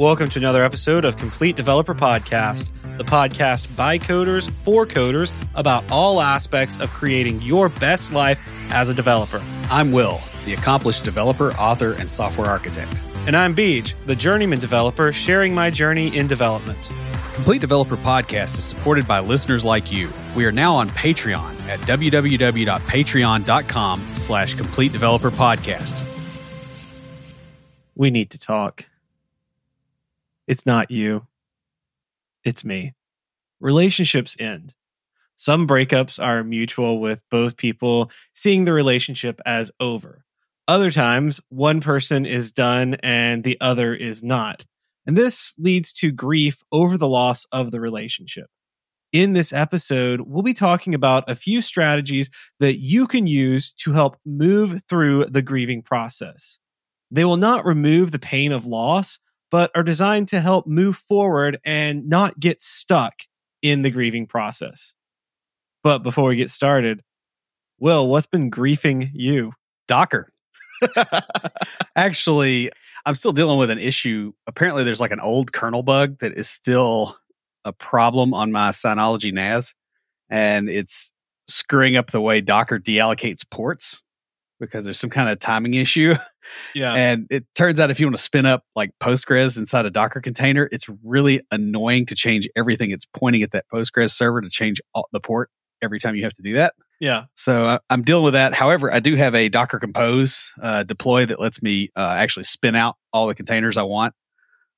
Welcome to another episode of Complete Developer Podcast, the podcast by coders for coders about all aspects of creating your best life as a developer. I'm Will, the accomplished developer, author, and software architect. And I'm Beej, the journeyman developer sharing my journey in development. Complete Developer Podcast is supported by listeners like you. We are now on Patreon at www.patreon.com slash complete developer podcast. We need to talk. It's not you. It's me. Relationships end. Some breakups are mutual with both people seeing the relationship as over. Other times, one person is done and the other is not. And this leads to grief over the loss of the relationship. In this episode, we'll be talking about a few strategies that you can use to help move through the grieving process. They will not remove the pain of loss, but are designed to help move forward and not get stuck in the grieving process. But before we get started, Will, what's been griefing you? Docker. Actually, I'm still dealing with an issue. Apparently, there's like an old kernel bug that is still a problem on my Synology NAS, and it's screwing up the way Docker deallocates ports because there's some kind of timing issue. Yeah. And it turns out if you want to spin up like Postgres inside a Docker container, it's really annoying to change everything. It's pointing at that Postgres server to change all, the port every time you have to do that. Yeah. So uh, I'm dealing with that. However, I do have a Docker Compose uh, deploy that lets me uh, actually spin out all the containers I want,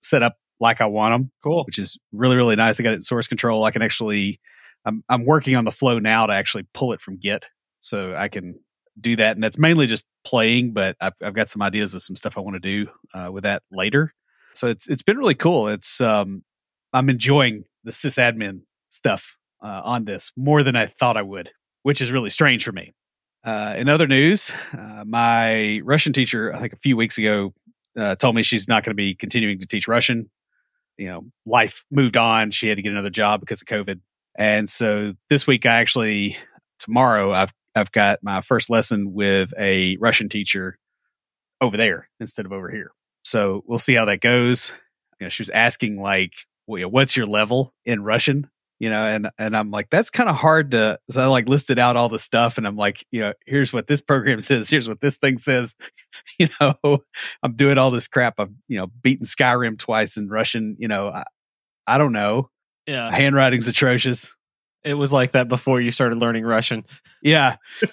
set up like I want them. Cool. Which is really really nice. I got it in source control. I can actually. I'm I'm working on the flow now to actually pull it from Git, so I can do that. And that's mainly just playing, but I've, I've got some ideas of some stuff I want to do uh, with that later. So it's it's been really cool. It's um I'm enjoying the sysadmin stuff uh, on this more than I thought I would, which is really strange for me. Uh, in other news, uh, my Russian teacher, I think a few weeks ago, uh, told me she's not going to be continuing to teach Russian. You know, life moved on. She had to get another job because of COVID. And so this week, I actually, tomorrow, I've I've got my first lesson with a Russian teacher over there instead of over here. So we'll see how that goes. You know, she was asking like, well, "What's your level in Russian?" You know, and and I'm like, that's kind of hard to. So I like listed out all the stuff, and I'm like, you know, here's what this program says. Here's what this thing says. You know, I'm doing all this crap. I'm you know beaten Skyrim twice in Russian. You know, I, I don't know. Yeah. Handwriting's atrocious. It was like that before you started learning Russian. Yeah.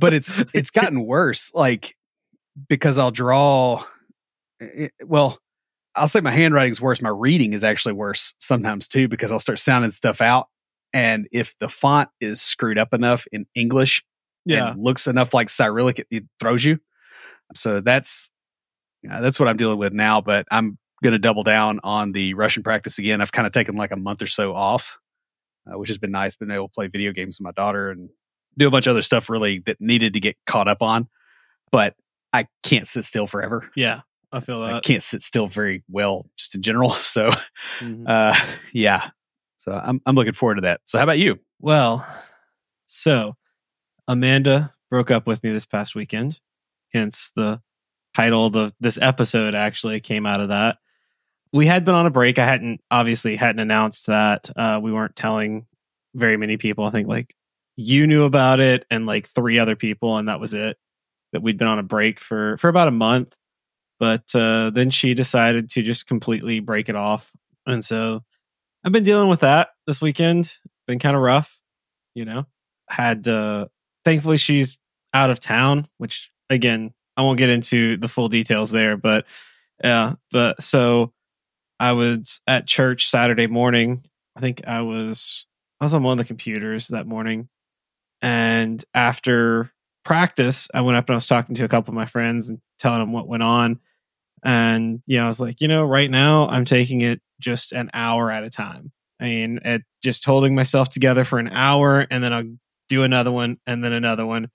but it's it's gotten worse like because I'll draw it, well I'll say my handwriting's worse my reading is actually worse sometimes too because I'll start sounding stuff out and if the font is screwed up enough in English yeah. and looks enough like Cyrillic it, it throws you so that's yeah, that's what I'm dealing with now but I'm going to double down on the Russian practice again I've kind of taken like a month or so off uh, which has been nice been able to play video games with my daughter and do a bunch of other stuff really that needed to get caught up on. But I can't sit still forever. Yeah, I feel that. I can't sit still very well just in general. So, Mhm. uh, yeah. So I'm I'm looking forward to that. So how about you? Well, so Amanda broke up with me this past weekend. Hence the title of the, this episode actually came out of that. We had been on a break. I hadn't obviously hadn't announced that. Uh, we weren't telling very many people. I think like you knew about it and like three other people, and that was it. That we'd been on a break for for about a month. But uh, then she decided to just completely break it off. And so I've been dealing with that this weekend. Been kind of rough, you know. Had uh thankfully she's out of town, which again, I won't get into the full details there, but yeah, but so I was at church Saturday morning. I think I was I was on one of the computers that morning. And after practice, I went up and I was talking to a couple of my friends and telling them what went on. And you know, I was like, you know, right now I'm taking it just an hour at a time. I mean, at just holding myself together for an hour and then I'll do another one and then another one,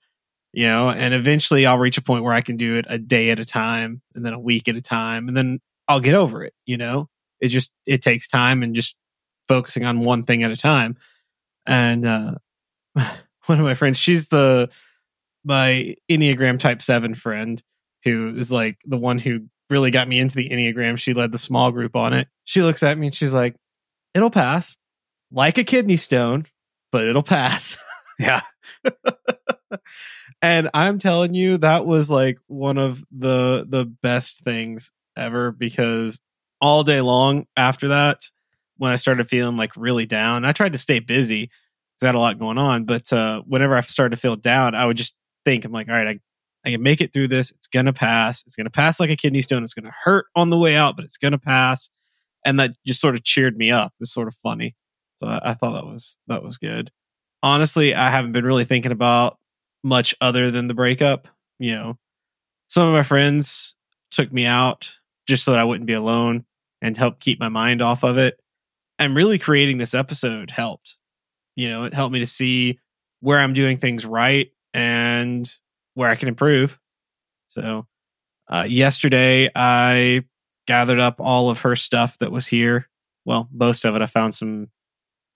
you know, and eventually I'll reach a point where I can do it a day at a time and then a week at a time and then I'll get over it, you know. It just it takes time and just focusing on one thing at a time. And uh one of my friends, she's the my Enneagram type 7 friend who is like the one who really got me into the Enneagram. She led the small group on it. She looks at me and she's like, it'll pass like a kidney stone, but it'll pass. Yeah. and I'm telling you, that was like one of the the best things ever because all day long after that, when I started feeling like really down, I tried to stay busy because I had a lot going on. But uh, whenever I started to feel down, I would just think, I'm like, all right, I, I can make it through this. It's going to pass. It's going to pass like a kidney stone. It's going to hurt on the way out, but it's going to pass. And that just sort of cheered me up. It was sort of funny. So I, I thought that was that was good. Honestly, I haven't been really thinking about much other than the breakup. You know, some of my friends took me out just so that I wouldn't be alone and help keep my mind off of it. And really creating this episode helped. You know, it helped me to see where I'm doing things right and where I can improve. So, uh, yesterday I gathered up all of her stuff that was here. Well, most of it. I found some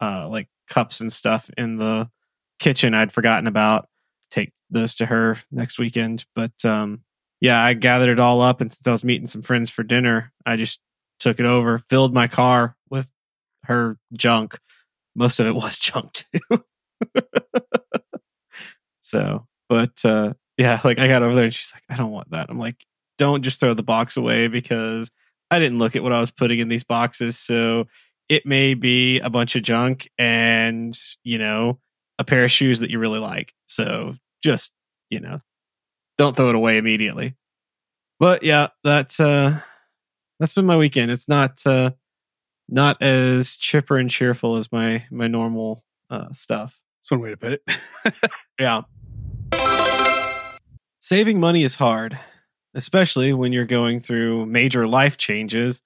uh, like cups and stuff in the kitchen I'd forgotten about. Take those to her next weekend. But um, yeah, I gathered it all up, and since I was meeting some friends for dinner, I just took it over, filled my car with her junk. Most of it was junk too. so, but uh, yeah, like I got over there, and she's like, "I don't want that." I'm like, "Don't just throw the box away because I didn't look at what I was putting in these boxes, so." It may be a bunch of junk and, you know, a pair of shoes that you really like. So just, you know, don't throw it away immediately. But yeah, that's uh that's been my weekend. It's not uh not as chipper and cheerful as my my normal uh stuff. That's one way to put it. yeah. Saving money is hard, especially when you're going through major life changes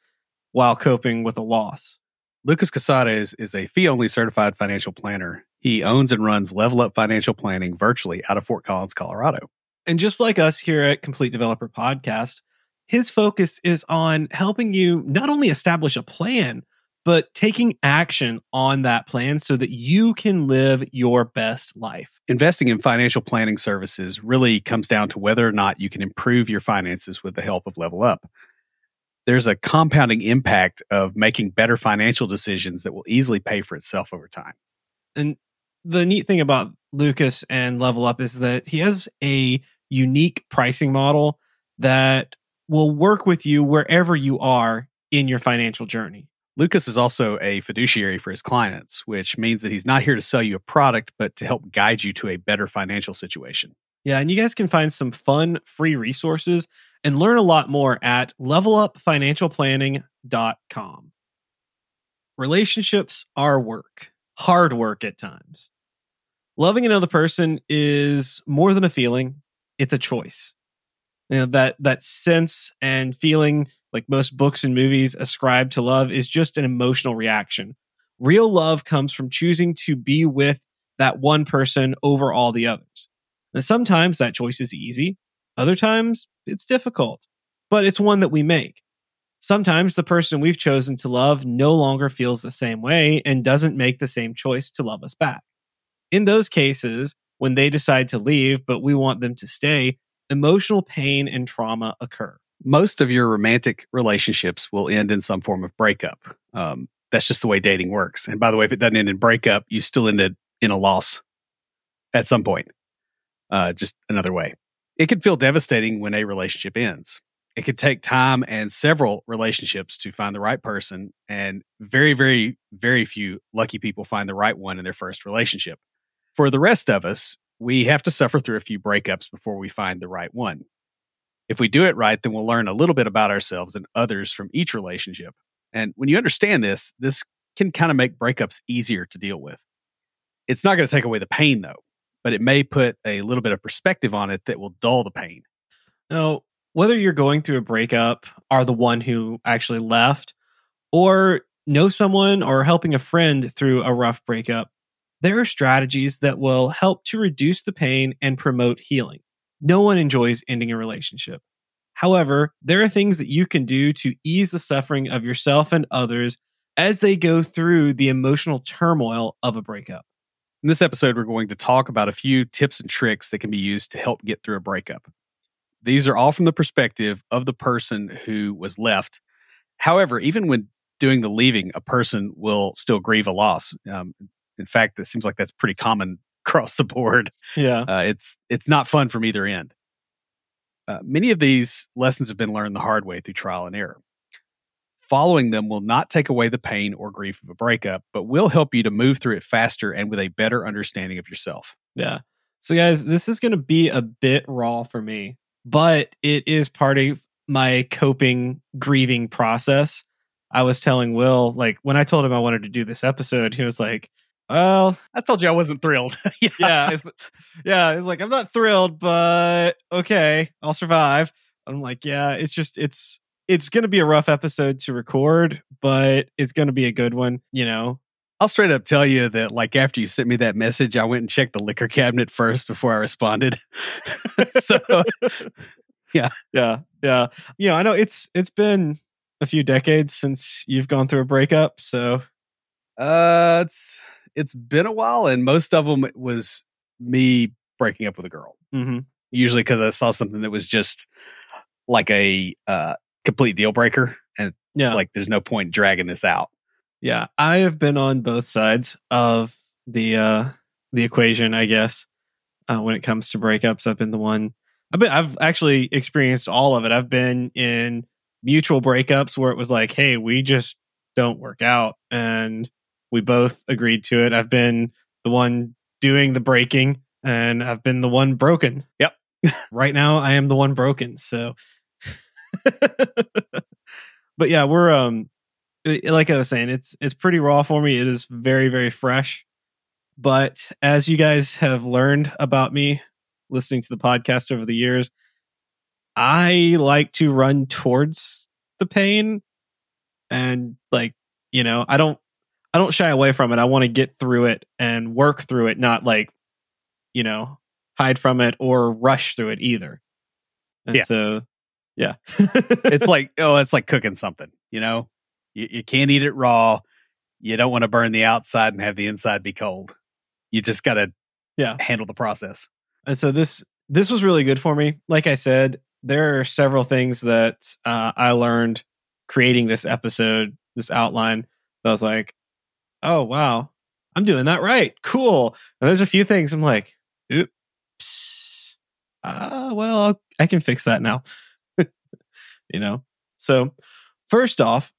while coping with a loss. Lucas Casares is a fee only certified financial planner. He owns and runs Level Up Financial Planning virtually out of Fort Collins, Colorado. And just like us here at Complete Developer Podcast, his focus is on helping you not only establish a plan, but taking action on that plan so that you can live your best life. Investing in financial planning services really comes down to whether or not you can improve your finances with the help of Level Up there's a compounding impact of making better financial decisions that will easily pay for itself over time. And the neat thing about Lucas and Level Up is that he has a unique pricing model that will work with you wherever you are in your financial journey. Lucas is also a fiduciary for his clients, which means that he's not here to sell you a product, but to help guide you to a better financial situation. Yeah, and you guys can find some fun free resources and learn a lot more at levelupfinancialplanning.com. Relationships are work, hard work at times. Loving another person is more than a feeling, it's a choice. You know, that that sense and feeling like most books and movies ascribe to love is just an emotional reaction. Real love comes from choosing to be with that one person over all the others. And sometimes that choice is easy. Other times it's difficult, but it's one that we make. Sometimes the person we've chosen to love no longer feels the same way and doesn't make the same choice to love us back. In those cases, when they decide to leave, but we want them to stay, emotional pain and trauma occur. Most of your romantic relationships will end in some form of breakup. Um, that's just the way dating works. And by the way, if it doesn't end in breakup, you still ended in a loss at some point. Uh, just another way. It can feel devastating when a relationship ends. It could take time and several relationships to find the right person, and very, very, very few lucky people find the right one in their first relationship. For the rest of us, we have to suffer through a few breakups before we find the right one. If we do it right, then we'll learn a little bit about ourselves and others from each relationship. And when you understand this, this can kind of make breakups easier to deal with. It's not going to take away the pain, though but it may put a little bit of perspective on it that will dull the pain. Now, whether you're going through a breakup, are the one who actually left, or know someone or helping a friend through a rough breakup, there are strategies that will help to reduce the pain and promote healing. No one enjoys ending a relationship. However, there are things that you can do to ease the suffering of yourself and others as they go through the emotional turmoil of a breakup. In this episode, we're going to talk about a few tips and tricks that can be used to help get through a breakup. these are all from the perspective of the person who was left. However, even when doing the leaving, a person will still grieve a loss. Um, in fact, it seems like that's pretty common across the board. Yeah. Uh, it's it's not fun from either end. Uh, many of these lessons have been learned the hard way through trial and error. Following them will not take away the pain or grief of a breakup, but will help you to move through it faster and with a better understanding of yourself. Yeah. So, guys, this is going to be a bit raw for me, but it is part of my coping grieving process. I was telling Will, like, when I told him I wanted to do this episode, he was like, well, I told you I wasn't thrilled. yeah. Yeah. It's, yeah. It's like, I'm not thrilled, but okay, I'll survive. I'm like, yeah, it's just, it's, it's going to be a rough episode to record, but it's going to be a good one, you know. I'll straight up tell you that, like, after you sent me that message, I went and checked the liquor cabinet first before I responded. so, yeah, yeah, yeah. You know, I know it's it's been a few decades since you've gone through a breakup, so uh, it's it's been a while, and most of them was me breaking up with a girl. Mm-hmm. Usually because I saw something that was just like a uh, complete deal breaker, and yeah. it's like there's no point dragging this out. Yeah, I have been on both sides of the uh the equation, I guess. Uh, when it comes to breakups, I've been the one. I've been, I've actually experienced all of it. I've been in mutual breakups where it was like, "Hey, we just don't work out," and we both agreed to it. I've been the one doing the breaking, and I've been the one broken. Yep. right now, I am the one broken. So, but yeah, we're um like I was saying, it's it's pretty raw for me. It is very very fresh. But as you guys have learned about me listening to the podcast over the years, I like to run towards the pain and like, you know, I don't I don't shy away from it. I want to get through it and work through it, not like, you know, hide from it or rush through it either. And yeah. so yeah. it's like oh, it's like cooking something, you know? You, you can't eat it raw. You don't want to burn the outside and have the inside be cold. You just got to yeah handle the process. And so this this was really good for me. Like I said, there are several things that uh, I learned creating this episode, this outline. That I was like, oh wow, I'm doing that right. Cool. And there's a few things I'm like, oops. Uh, well, I'll, I can fix that now. you know. So first off,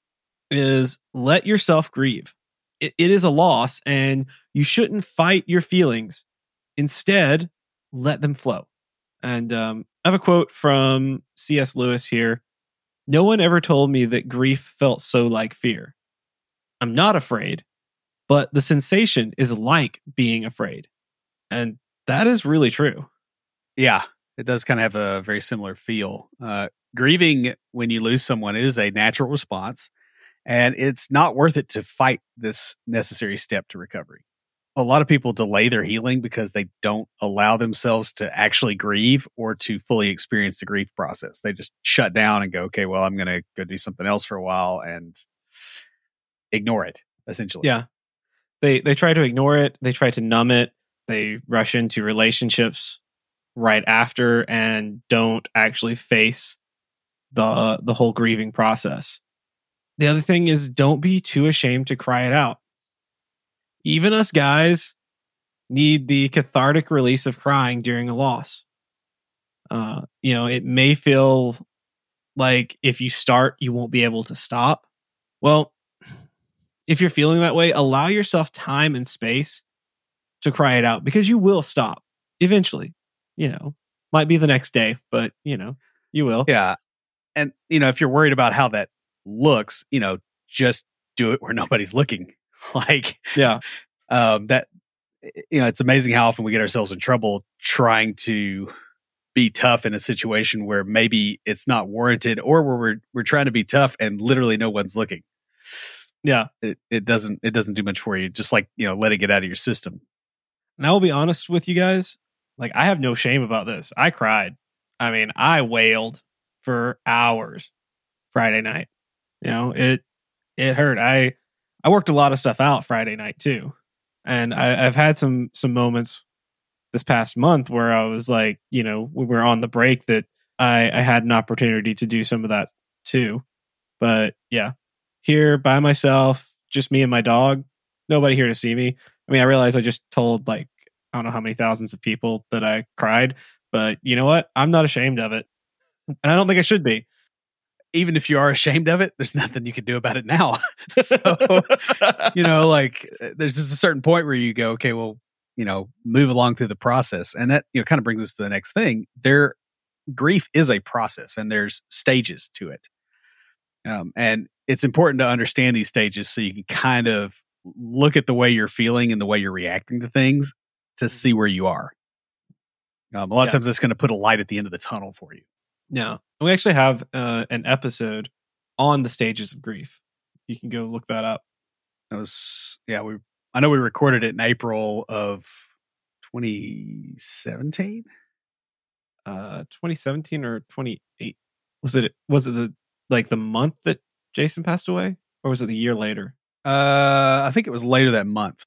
is let yourself grieve. It, it is a loss and you shouldn't fight your feelings. Instead, let them flow. And um, I have a quote from C.S. Lewis here. No one ever told me that grief felt so like fear. I'm not afraid, but the sensation is like being afraid. And that is really true. Yeah, it does kind of have a very similar feel. Uh, grieving when you lose someone is a natural response and it's not worth it to fight this necessary step to recovery. A lot of people delay their healing because they don't allow themselves to actually grieve or to fully experience the grief process. They just shut down and go, okay, well, I'm going to go do something else for a while and ignore it, essentially. Yeah. They, they try to ignore it, they try to numb it, they rush into relationships right after and don't actually face the the whole grieving process. The other thing is don't be too ashamed to cry it out. Even us guys need the cathartic release of crying during a loss. Uh, you know, it may feel like if you start, you won't be able to stop. Well, if you're feeling that way, allow yourself time and space to cry it out because you will stop eventually. You know, might be the next day, but you know, you will. Yeah. And, you know, if you're worried about how that looks, you know, just do it where nobody's looking. like, yeah, um, that, you know, it's amazing how often we get ourselves in trouble trying to be tough in a situation where maybe it's not warranted or where we're, we're trying to be tough and literally no one's looking. Yeah. It, it doesn't, it doesn't do much for you. Just like, you know, let it get out of your system. And I will be honest with you guys. Like, I have no shame about this. I cried. I mean, I wailed for hours Friday night. You know, it it hurt. I I worked a lot of stuff out Friday night too, and I, I've had some some moments this past month where I was like, you know, we were on the break that I, I had an opportunity to do some of that too. But yeah, here by myself, just me and my dog, nobody here to see me. I mean, I realize I just told like, I don't know how many thousands of people that I cried, but you know what? I'm not ashamed of it. And I don't think I should be. Even if you are ashamed of it, there's nothing you can do about it now. so, you know, like there's just a certain point where you go, okay, well, you know, move along through the process. And that, you know, kind of brings us to the next thing. There, grief is a process and there's stages to it. Um, and it's important to understand these stages so you can kind of look at the way you're feeling and the way you're reacting to things to see where you are. Um, a lot Yeah. of times it's going to put a light at the end of the tunnel for you. Yeah. We actually have uh, an episode on the stages of grief. You can go look that up. That was, yeah, we, I know we recorded it in April of 2017. Uh 2017 or 28 was it was it the like the month that Jason passed away or was it the year later? Uh, I think it was later that month.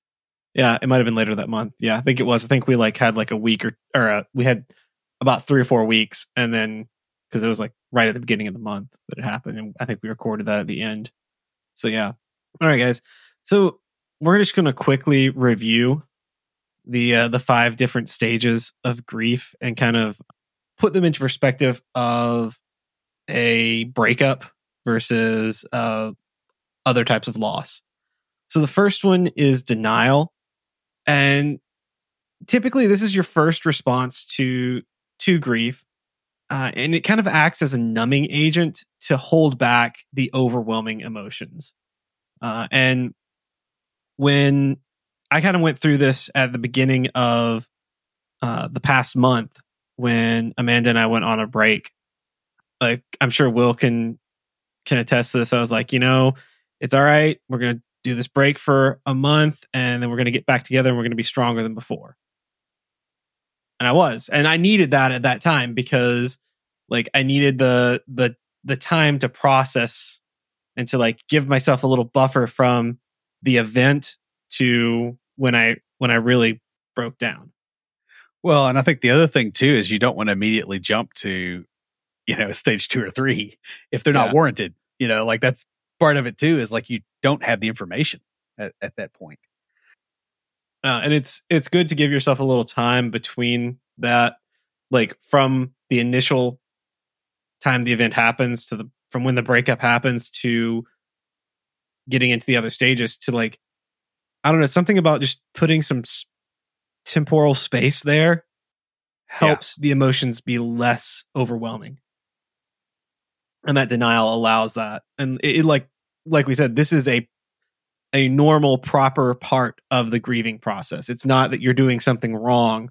Yeah, it might have been later that month. Yeah, I think it was. I think we like had like a week or or uh, we had about 3 or 4 weeks and then cuz it was like right at the beginning of the month that it happened and I think we recorded that at the end. So yeah. All right guys. So we're just going to quickly review the uh, the five different stages of grief and kind of put them into perspective of a breakup versus uh, other types of loss. So the first one is denial, and typically this is your first response to to grief, uh, and it kind of acts as a numbing agent to hold back the overwhelming emotions. Uh, and when I kind of went through this at the beginning of uh, the past month when Amanda and I went on a break. Like I'm sure Will can can attest to this. I was like, you know, it's all right. We're gonna do this break for a month, and then we're gonna get back together, and we're gonna be stronger than before. And I was, and I needed that at that time because, like, I needed the the the time to process and to like give myself a little buffer from the event to when I when I really broke down. Well, and I think the other thing too is you don't want to immediately jump to, you know, stage two or three if they're not warranted. You know, like that's part of it too is like you don't have the information at, at that point. uh, and it's it's good to give yourself a little time between that like from the initial time the event happens to the from when the breakup happens to getting into the other stages to like i don't know something about just putting some s- temporal space there helps the emotions be less overwhelming and that denial allows that and it, it like like we said this is a a normal proper part of the grieving process it's not that you're doing something wrong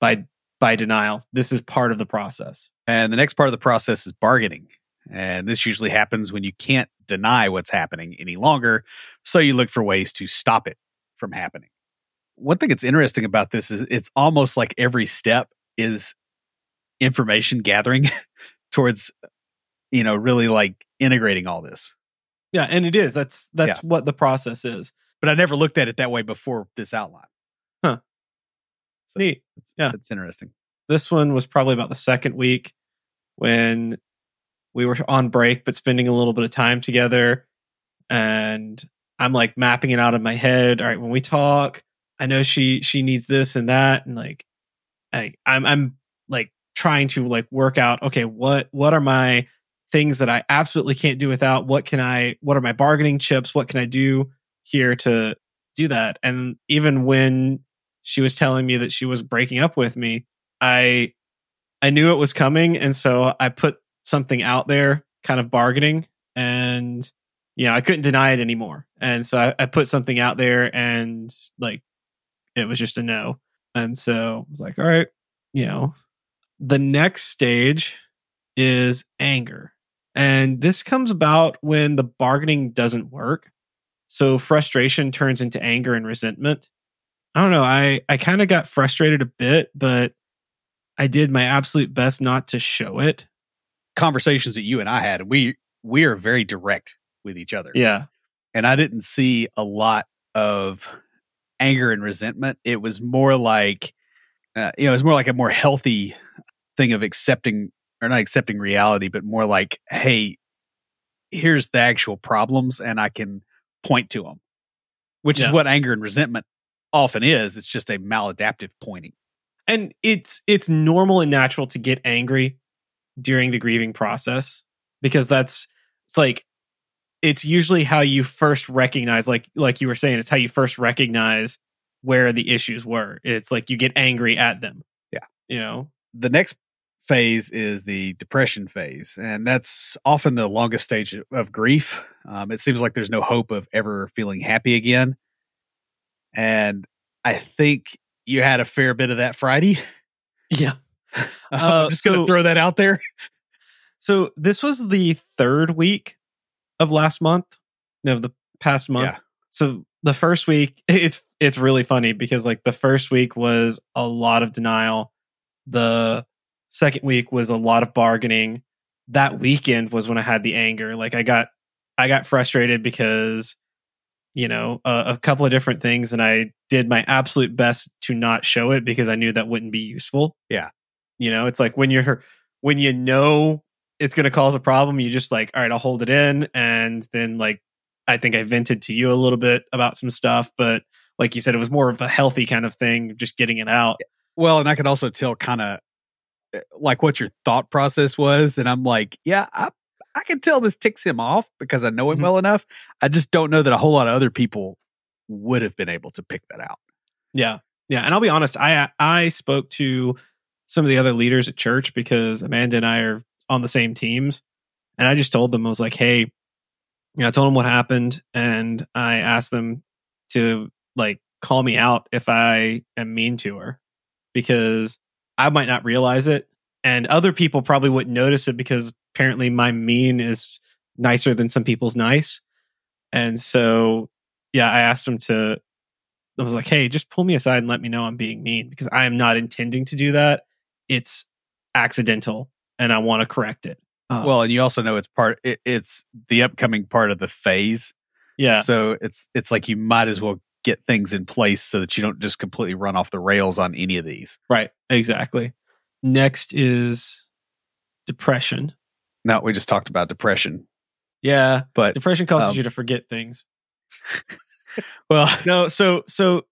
by by denial this is part of the process And the next part of the process is bargaining. And this usually happens when you can't deny what's happening any longer. So you look for ways to stop it from happening. One thing that's interesting about this is it's almost like every step is information gathering towards, you know, really like integrating all this. yeah and it is that's that's what the process is But I never looked at it that way before this outline. Huh. So neat it's, Yeah. it's interesting. this one was probably about the second week when we were on break but spending a little bit of time together and i'm like mapping it out in my head all right when we talk i know she she needs this and that and like I, i'm i'm like trying to like work out okay what what are my things that i absolutely can't do without. What can i what are my bargaining chips? What can i do here to do that? And even when she was telling me that she was breaking up with me I I knew it was coming, and so I put something out there, kind of bargaining, and yeah, I couldn't deny it anymore. And so I, I put something out there, and like it was just a no. And so I was like, all right, you know, the next stage is anger, and this comes about when the bargaining doesn't work. So frustration turns into anger and resentment. I don't know. I I kind of got frustrated a bit, but I did my absolute best not to show it. Conversations that you and I had, we we are very direct with each other. Yeah. and I didn't see a lot of anger and resentment. It was more like, uh, you know, it was more like a more healthy thing of accepting or not accepting reality, but more like, hey, here's the actual problems and I can point to them, which Yeah. is what anger and resentment often is. It's just a maladaptive pointing. and it's it's normal and natural to get angry during the grieving process because that's it's like it's usually how you first recognize like like you were saying it's how you first recognize where the issues were it's like you get angry at them Yeah. you know The next phase is the depression phase, and that's often the longest stage of grief. Um, it seems like there's no hope of ever feeling happy again. And I think you had a fair bit of that Friday. yeah I'm just going to throw that out there. so this was the third week of last month no the past month Yeah. so the first week it's it's really funny because like the first week was a lot of denial the second week was a lot of bargaining. That weekend was when i had the anger. Like i got i got frustrated because you know a, a couple of different things and i did my absolute best to not show it because i knew that wouldn't be useful. Yeah. you know it's like when you're when you know it's going to cause a problem you just like all right i'll hold it in and then like i think i vented to you a little bit about some stuff but like you said it was more of a healthy kind of thing just getting it out. Well, and I could also tell kind of like what your thought process was. And I'm like, yeah, I, I can tell this ticks him off because I know him Mhm. well enough. I just don't know that a whole lot of other people would have been able to pick that out. Yeah. Yeah. And I'll be honest, I I spoke to some of the other leaders at church because Amanda and I are on the same teams. And I just told them, I was like, hey, you know, I told them what happened and I asked them to like call me out if I am mean to her because I might not realize it. And other people probably wouldn't notice it because apparently my mean is nicer than some people's nice. And so, yeah, I asked them to I was like, hey, just pull me aside and let me know I'm being mean because I am not intending to do that. It's accidental and I want to correct it. Um, well, and you also know it's part, it, it's the upcoming part of the phase. yeah, So it's, it's like you might as well get things in place so that you don't just completely run off the rails on any of these. right. Exactly. Next is depression. Now, we just talked about depression, Yeah. but Depression causes Um, you to forget things. well, No, so, so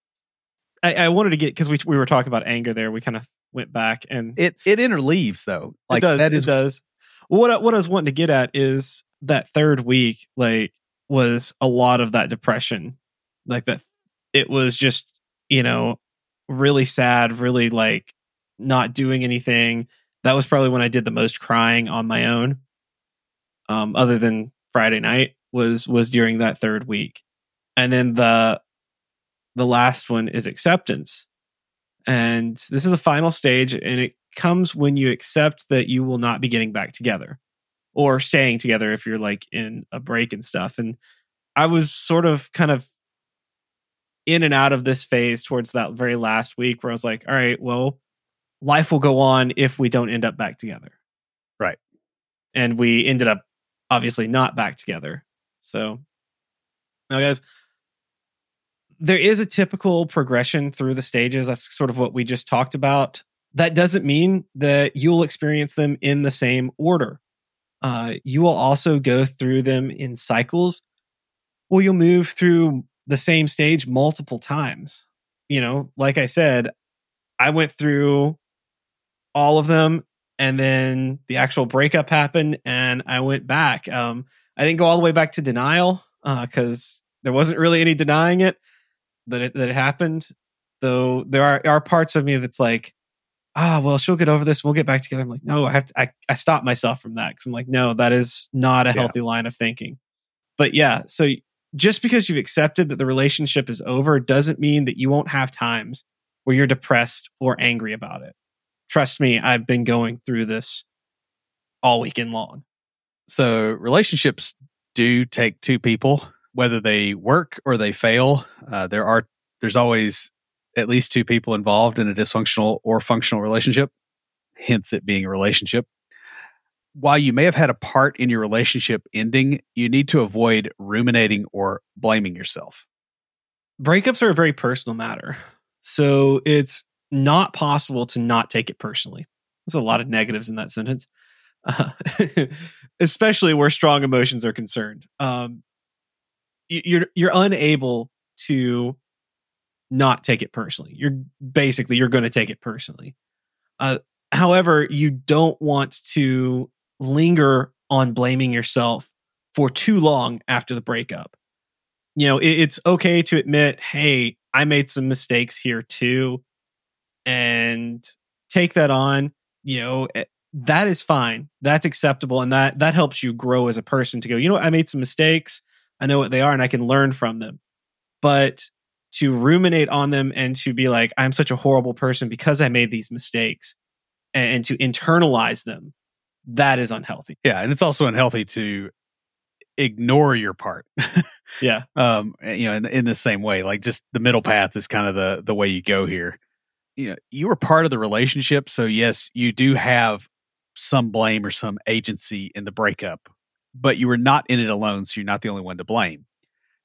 I, I wanted to get, because we, we were talking about anger there. We kind of went back and it, it interleaves though. Like it does. that it is does. What I, what I was wanting to get at is that third week, like, was a lot of that depression. Like that, it was just you know really sad, really like not doing anything. That was probably when I did the most crying on my own. Um, other than Friday night was was during that third week, and then the the last one is acceptance, and this is the final stage, and it comes when you accept that you will not be getting back together or staying together if you're like in a break and stuff. And I was sort of kind of in and out of this phase towards that very last week where I was like, all right, well, life will go on if we don't end up back together. Right. And we ended up obviously not back together. So now, guys, there is a typical progression through the stages. That's sort of what we just talked about. That doesn't mean that you'll experience them in the same order. Uh, you will also go through them in cycles, or you'll move through the same stage multiple times. You know, like I said, I went through all of them, and then the actual breakup happened, and I went back. Um, I didn't go all the way back to denial uh, because there wasn't really any denying it that it that it happened. Though there are are parts of me that's like, ah, well, she'll get over this. We'll get back together. I'm like, no, I have to. I I stop myself from that because I'm like, no, that is not a Yeah. healthy line of thinking. But yeah, so just because you've accepted that the relationship is over doesn't mean that you won't have times where you're depressed or angry about it. Trust me, I've been going through this all weekend long. So relationships do take two people, whether they work or they fail. Uh, there are there's always at least two people involved in a dysfunctional or functional relationship. Hence, it being a relationship. While you may have had a part in your relationship ending, you need to avoid ruminating or blaming yourself. breakups are a very personal matter. So it's not possible to not take it personally. There's a lot of negatives in that sentence. uh, especially where strong emotions are concerned. Um, you're you're unable to not take it personally. You're basically you're going to take it personally. Uh, however, you don't want to linger on blaming yourself for too long after the breakup. You know, it, it's okay to admit, hey, I made some mistakes here too, and take that on. You know, eh, that is fine. That's acceptable, and that that helps you grow as a person. To go, you know, what? I made some mistakes. I know what they are, and I can learn from them. But to ruminate on them and to be like, I'm such a horrible person because I made these mistakes and, and to internalize them, that is unhealthy. Yeah. And it's also unhealthy to ignore your part. yeah. Um, you know, in, in the same way, like just the middle path is kind of the, the way you go here. You know, you were part of the relationship. So yes, you do have some blame or some agency in the breakup, but you were not in it alone. So you're not the only one to blame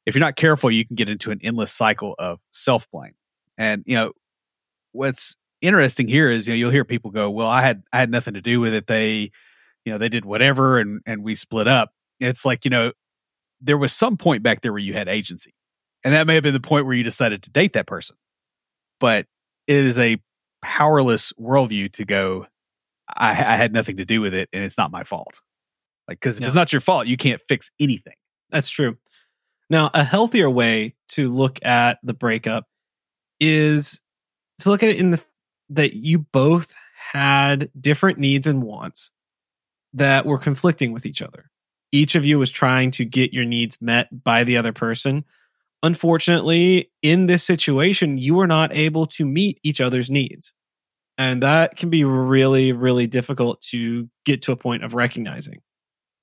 if you're not careful, you can get into an endless cycle of self blame. And you know what's interesting here is you know you'll hear people go, "Well, I had I had nothing to do with it. They, you know, they did whatever, and and we split up." It's like you know there was some point back there where you had agency, and that may have been the point where you decided to date that person. But it is a powerless worldview to go. I, I had nothing to do with it, and it's not my fault. Like because if no. it's not your fault, you can't fix anything. That's true. Now, a healthier way to look at the breakup is to look at it in the that you both had different needs and wants that were conflicting with each other. Each of you was trying to get your needs met by the other person. Unfortunately, in this situation, you were not able to meet each other's needs. And that can be really, really difficult to get to a point of recognizing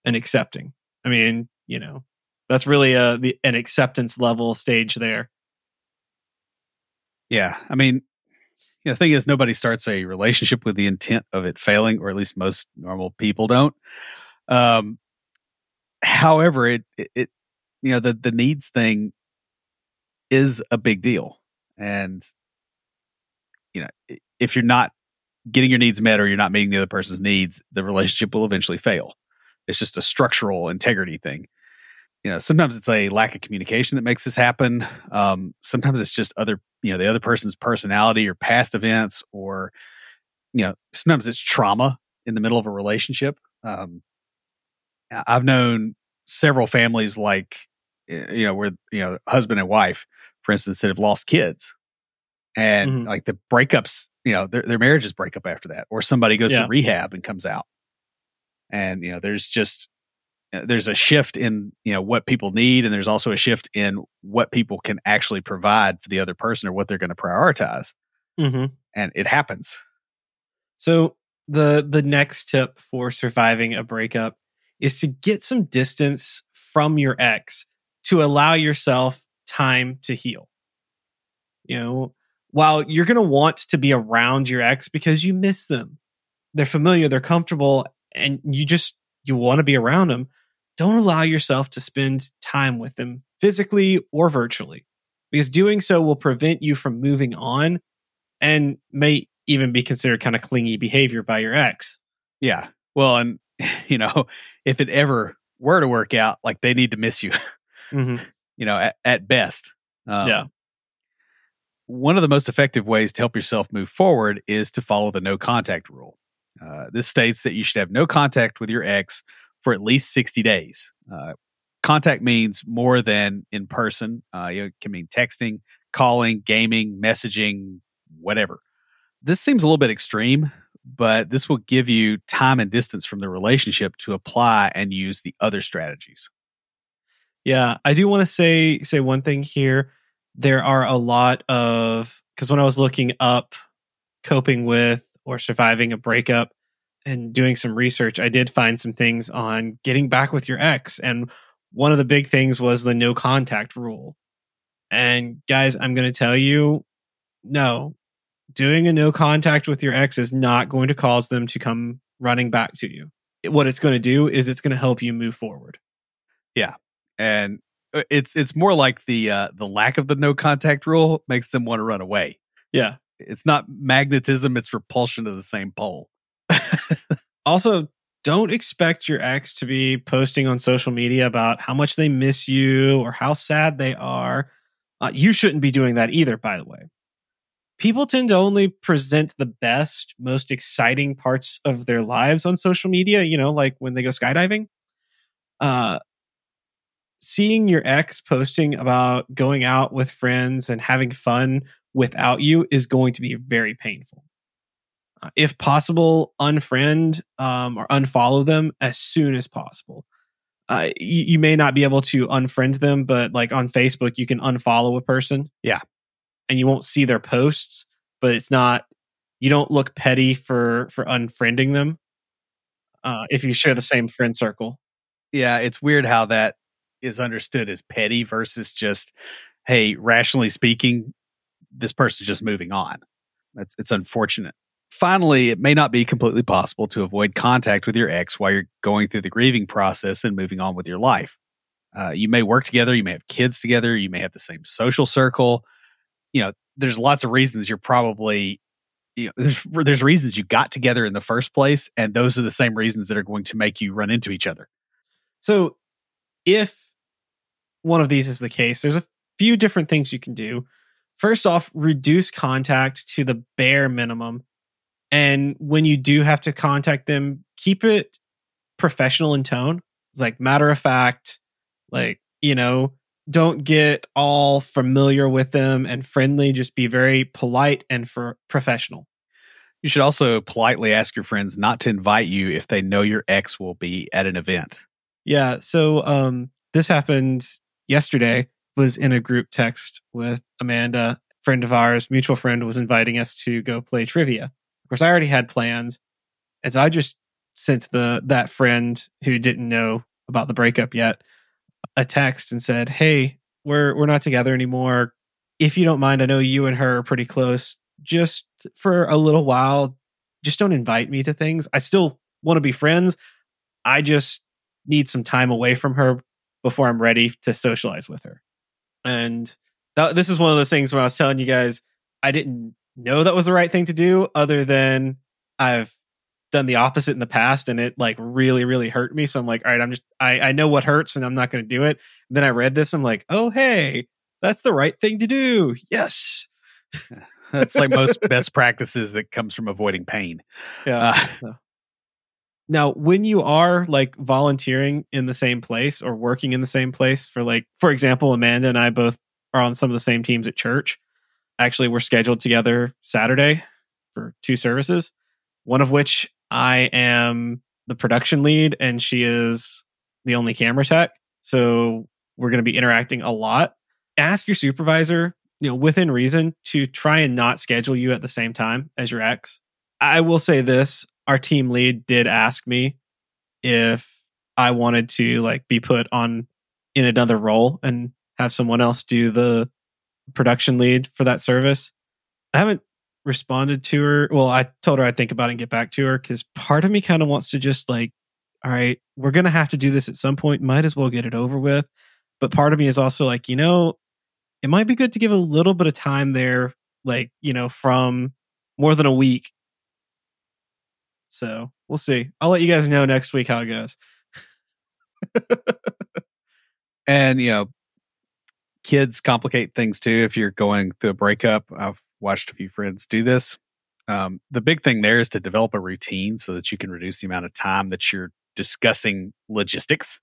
and accepting. I mean, you know, that's really a the, an acceptance level stage there. Yeah, I mean, you know, the thing is, nobody starts a relationship with the intent of it failing, or at least most normal people don't. Um, however, it, it, it you know, the the needs thing is a big deal, and you know, if you're not getting your needs met or you're not meeting the other person's needs, the relationship will eventually fail. It's just a structural integrity thing you know sometimes it's a lack of communication that makes this happen um, sometimes it's just other you know the other person's personality or past events or you know sometimes it's trauma in the middle of a relationship um, i've known several families like you know where you know husband and wife for instance that have lost kids and mm-hmm. like the breakups you know their, their marriages break up after that or somebody goes yeah. to rehab and comes out and you know there's just there's a shift in you know what people need and there's also a shift in what people can actually provide for the other person or what they're going to prioritize. Mm-hmm. and it happens. So the the next tip for surviving a breakup is to get some distance from your ex to allow yourself time to heal. You know while you're going to want to be around your ex because you miss them. They're familiar they're comfortable and you just you want to be around them don't allow yourself to spend time with them physically or virtually because doing so will prevent you from moving on and may even be considered kind of clingy behavior by your ex. Yeah. Well, and you know, if it ever were to work out, like they need to miss you, mm-hmm. you know, at, at best. Um, yeah. One of the most effective ways to help yourself move forward is to follow the no contact rule. Uh, this states that you should have no contact with your ex for at least 60 days. Uh, contact means more than in person. Uh, it can mean texting, calling, gaming, messaging, whatever. This seems a little bit extreme, but this will give you time and distance from the relationship to apply and use the other strategies. Yeah, I do want to say say one thing here. There are a lot of because when I was looking up coping with or surviving a breakup, and doing some research, I did find some things on getting back with your ex. And one of the big things was the no contact rule. And guys, I'm going to tell you no, doing a no contact with your ex is not going to cause them to come running back to you. What it's going to do is it's going to help you move forward. Yeah. And uh, it's it's more like the uh the lack of the no contact rule makes them want to run away. Yeah. It's not magnetism, it's repulsion to the same pole. also, don't expect your ex to be posting on social media about how much they miss you or how sad they are. Uh, you shouldn't be doing that either, by the way. People tend to only present the best, most exciting parts of their lives on social media, you know, like when they go skydiving. Uh, seeing your ex posting about going out with friends and having fun without you is going to be very painful. If possible, unfriend um, or unfollow them as soon as possible. Uh, you, you, may not be able to unfriend them, but like on Facebook, you can unfollow a person. Yeah. And you won't see their posts, but it's not, you don't look petty for, for unfriending them. Uh, if you share the same friend circle. Yeah. It's weird how that is understood as petty versus just, hey, rationally speaking, this person's just moving on. That's it's unfortunate. Finally, it may not be completely possible to avoid contact with your ex while you're going through the grieving process and moving on with your life. Uh, you may work together, you may have kids together, you may have the same social circle. You know, there's lots of reasons you're probably you know, there's there's reasons you got together in the first place, and those are the same reasons that are going to make you run into each other. So, if one of these is the case, there's a few different things you can do. First off, reduce contact to the bare minimum. And when you do have to contact them, keep it professional in tone. It's like matter of fact, like, you know, don't get all familiar with them and friendly. Just be very polite and for professional. You should also politely ask your friends not to invite you if they know your ex will be at an event. Yeah. So um, this happened yesterday was in a group text with Amanda, friend of ours, mutual friend, was inviting us to go play trivia. Of course, I already had plans, and so I just sent the that friend who didn't know about the breakup yet a text and said, "Hey, we're we're not together anymore. If you don't mind, I know you and her are pretty close. Just for a little while, just don't invite me to things. I still want to be friends. I just need some time away from her before I'm ready to socialize with her. And that, this is one of those things where I was telling you guys, I didn't know that was the right thing to do, other than I've done the opposite in the past and it like really, really hurt me. So I'm like, all right, I'm just, I, I know what hurts and I'm not going to do it. And then I read this. I'm like, oh, hey, that's the right thing to do. Yes. That's like most best practices that comes from avoiding pain. Yeah. Uh, now, when you are like volunteering in the same place or working in the same place for like, for example, Amanda and I both are on some of the same teams at church. Actually, we're scheduled together Saturday for two services, one of which I am the production lead and she is the only camera tech. So we're going to be interacting a lot. Ask your supervisor, you know, within reason to try and not schedule you at the same time as your ex. I will say this our team lead did ask me if I wanted to like be put on in another role and have someone else do the production lead for that service. I haven't responded to her. Well, I told her I'd think about it and get back to her because part of me kind of wants to just like, all right, we're going to have to do this at some point. Might as well get it over with. But part of me is also like, you know, it might be good to give a little bit of time there, like, you know, from more than a week so we'll see. I'll let you guys know next week how it goes. and you know, kids complicate things too. If you're going through a breakup, I've watched a few friends do this. Um, the big thing there is to develop a routine so that you can reduce the amount of time that you're discussing logistics,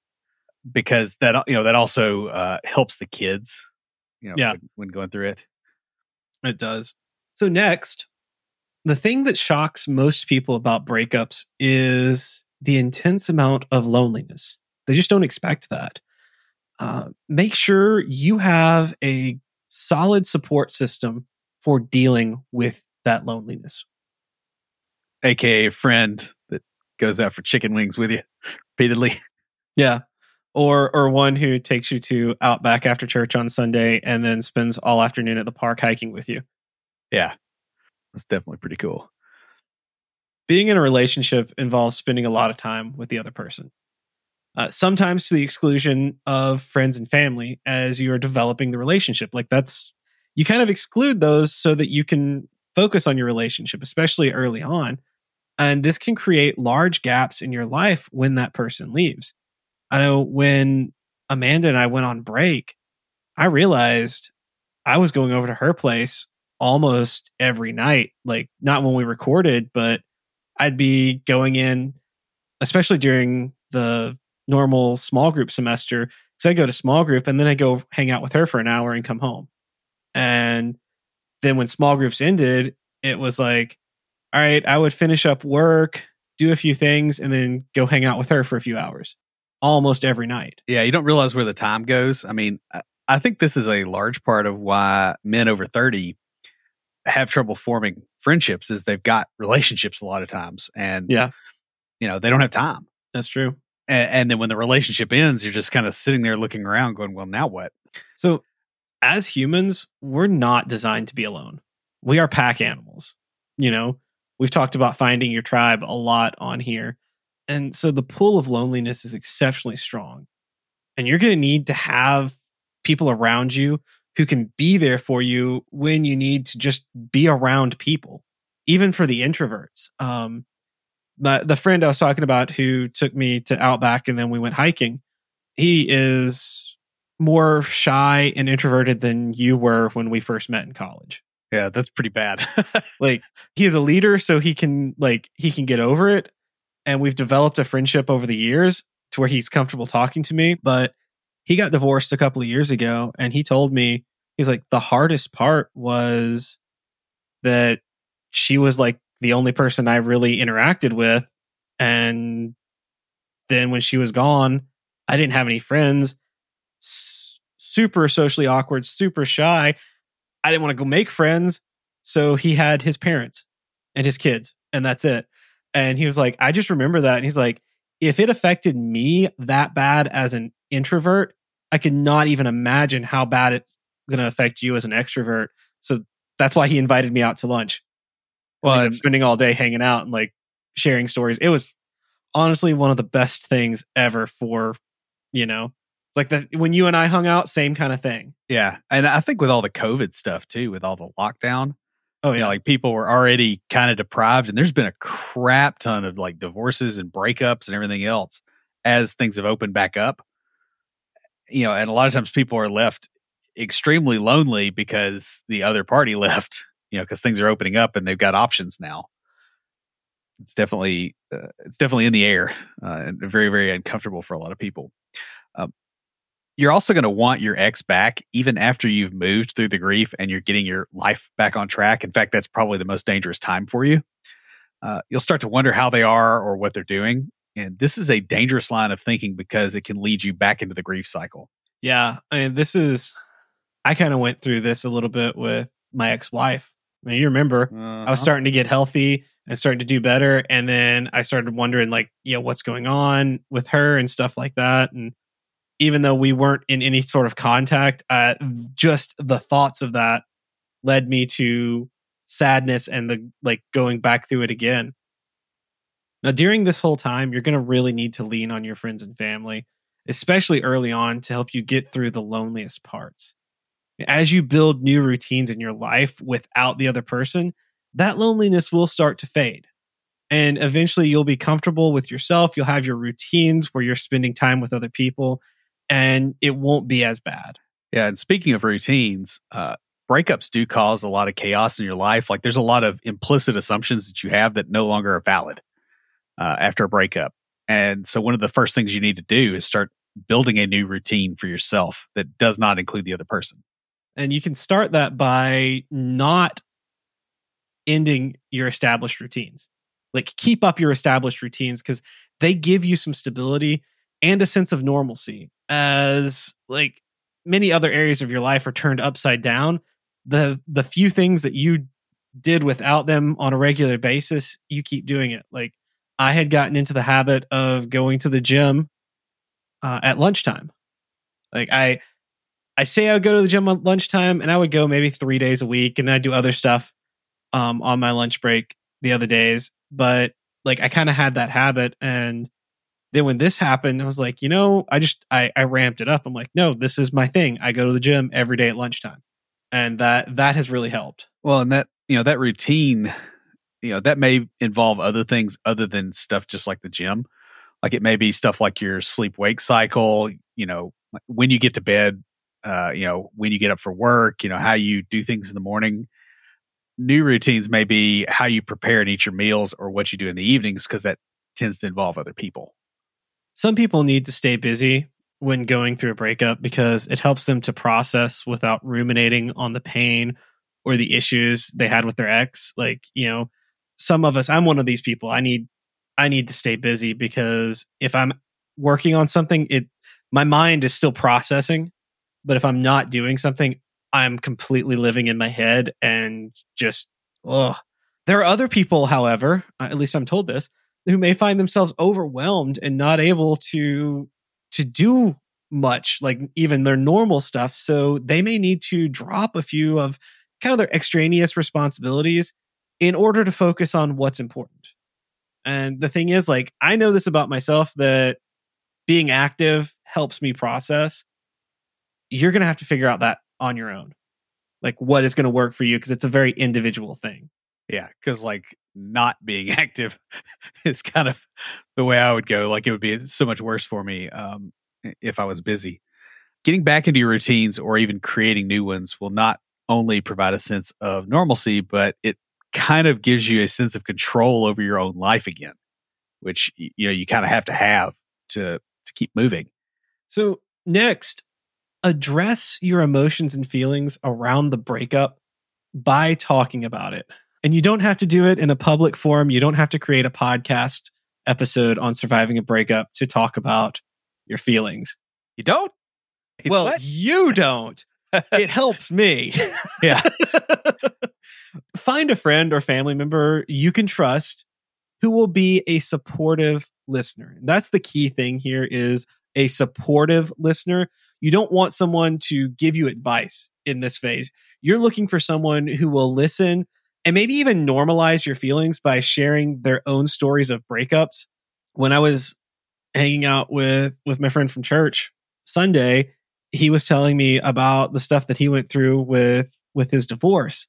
because that you know that also uh, helps the kids. You know, yeah. when, when going through it, it does. So next, the thing that shocks most people about breakups is the intense amount of loneliness. They just don't expect that. Uh, make sure you have a solid support system for dealing with that loneliness. AKA a friend that goes out for chicken wings with you repeatedly. Yeah. Or or one who takes you to Outback after church on Sunday and then spends all afternoon at the park hiking with you. Yeah. That's definitely pretty cool. Being in a relationship involves spending a lot of time with the other person. Uh, sometimes to the exclusion of friends and family as you are developing the relationship. Like that's, you kind of exclude those so that you can focus on your relationship, especially early on. And this can create large gaps in your life when that person leaves. I know when Amanda and I went on break, I realized I was going over to her place almost every night. Like, not when we recorded, but I'd be going in, especially during the normal small group semester, because I go to small group and then I go hang out with her for an hour and come home. And then when small groups ended, it was like, all right, I would finish up work, do a few things, and then go hang out with her for a few hours almost every night. Yeah, you don't realize where the time goes. I mean, I think this is a large part of why men over 30 have trouble forming friendships is they've got relationships a lot of times and yeah you know they don't have time that's true and, and then when the relationship ends you're just kind of sitting there looking around going well now what? So as humans we're not designed to be alone. We are pack animals you know? We've talked about finding your tribe a lot on here. And so the pull of loneliness is exceptionally strong. And you're going to need to have people around you who can be there for you when you need to just be around people, even for the introverts. Um, but the friend I was talking about who took me to Outback and then we went hiking, he is more shy and introverted than you were when we first met in college. Yeah, that's pretty bad. like he is a leader, so he can like he can get over it. And we've developed a friendship over the years to where he's comfortable talking to me. But he got divorced a couple of years ago and he told me he's like the hardest part was that she was like the only person I really interacted with. And then when she was gone I didn't have any friends. S- super socially awkward super shy. I didn't want to go make friends. So he had his parents and his kids and that's it. And he was like I just remember that. And he's like if it affected me that bad as an introvert, I could not even imagine how bad it's going to affect you as an extrovert. So that's why he invited me out to lunch. Well, I'm spending all day hanging out and like sharing stories. It was honestly one of the best things ever for, you know, it's like that when you and I hung out, same kind of thing. Yeah. And I think with all the COVID stuff too, with all the lockdown, Oh yeah, you know, like people were already kind of deprived, and there's been a crap ton of like divorces and breakups and everything else as things have opened back up. You know, and a lot of times people are left extremely lonely because the other party left. You know, because things are opening up and they've got options now. It's definitely uh, it's definitely in the air uh, and very very uncomfortable for a lot of people. Um, you're also going to want your ex back even after you've moved through the grief and you're getting your life back on track. In fact, that's probably the most dangerous time for you. Uh, you'll start to wonder how they are or what they're doing. And this is a dangerous line of thinking because it can lead you back into the grief cycle. Yeah. I mean, this is, I kind of went through this a little bit with my ex wife. I mean, you remember, uh-huh. I was uh-huh. starting to get healthy and starting to do better. And then I started wondering, like, you know, what's going on with her and stuff like that. And even though we weren't in any sort of contact, uh, just the thoughts of that led me to sadness and the like going back through it again. Now, during this whole time, you're going to really need to lean on your friends and family, especially early on, to help you get through the loneliest parts. As you build new routines in your life without the other person, that loneliness will start to fade. And eventually, you'll be comfortable with yourself. You'll have your routines where you're spending time with other people and it won't be as bad. Yeah. And speaking of routines, uh, breakups do cause a lot of chaos in your life. Like there's a lot of implicit assumptions that you have that no longer are valid uh, after a breakup. And so one of the first things you need to do is start building a new routine for yourself that does not include the other person. And you can start that by not ending your established routines. Like keep up your established routines because they give you some stability and a sense of normalcy. As like many other areas of your life are turned upside down the the few things that you did without them on a regular basis you keep doing it. Like i had gotten into the habit of going to the gym uh, at lunchtime. Like i i say i would go to the gym at lunchtime and i would go maybe three days a week and then i do other stuff um, on my lunch break the other days but like i kind of had that habit and then when this happened, I was like, you know, I just I, I ramped it up. I'm like, no, this is my thing. I go to the gym every day at lunchtime. And that that has really helped. Well, and that you know, that routine you know, that may involve other things other than stuff just like the gym. Like it may be stuff like your sleep wake cycle, you know, when you get to bed, uh, you know, when you get up for work, you know, how you do things in the morning. New routines may be how you prepare and eat your meals or what you do in the evenings because that tends to involve other people. Some people need to stay busy when going through a breakup because it helps them to process without ruminating on the pain or the issues they had with their ex. Like, you know, some of us, I'm one of these people. I need, I need to stay busy because if I'm working on something, it, my mind is still processing. But if I'm not doing something, I'm completely living in my head and just, ugh. There are other people, however, uh, at least I'm told this, who may find themselves overwhelmed and not able to to do much like even their normal stuff so they may need to drop a few of kind of their extraneous responsibilities in order to focus on what's important and the thing is like i know this about myself that being active helps me process you're going to have to figure out that on your own like what is going to work for you because it's a very individual thing yeah because like not being active is kind of the way I would go. Like it would be so much worse for me um, if I was busy. Getting back into your routines or even creating new ones will not only provide a sense of normalcy, but it kind of gives you a sense of control over your own life again, which you know you kind of have to have to to keep moving. So next, address your emotions and feelings around the breakup by talking about it. And you don't have to do it in a public forum. You don't have to create a podcast episode on surviving a breakup to talk about your feelings. You don't? well, what? you don't. it helps me. Yeah. Find a friend or family member you can trust who will be a supportive listener. That's the key thing here is a supportive listener. You don't want someone to give you advice in this phase. You're looking for someone who will listen and maybe even normalize your feelings by sharing their own stories of breakups. When I was hanging out with with my friend from church Sunday, he was telling me about the stuff that he went through with with his divorce.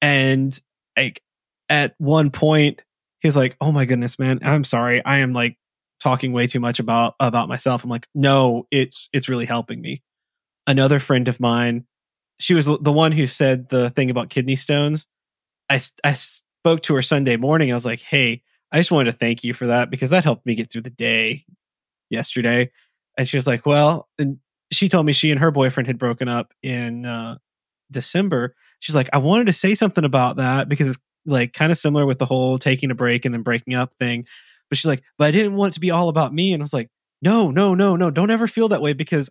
And like at one point he's like, "Oh my goodness, man, I'm sorry. I am like talking way too much about about myself." I'm like, "No, it's it's really helping me." Another friend of mine, she was the one who said the thing about kidney stones I, I spoke to her Sunday morning. I was like, hey, I just wanted to thank you for that because that helped me get through the day yesterday. And she was like, well, and she told me she and her boyfriend had broken up in uh, December. She's like, I wanted to say something about that because it's like kind of similar with the whole taking a break and then breaking up thing. But she's like, but I didn't want it to be all about me. And I was like, no, no, no, no, don't ever feel that way because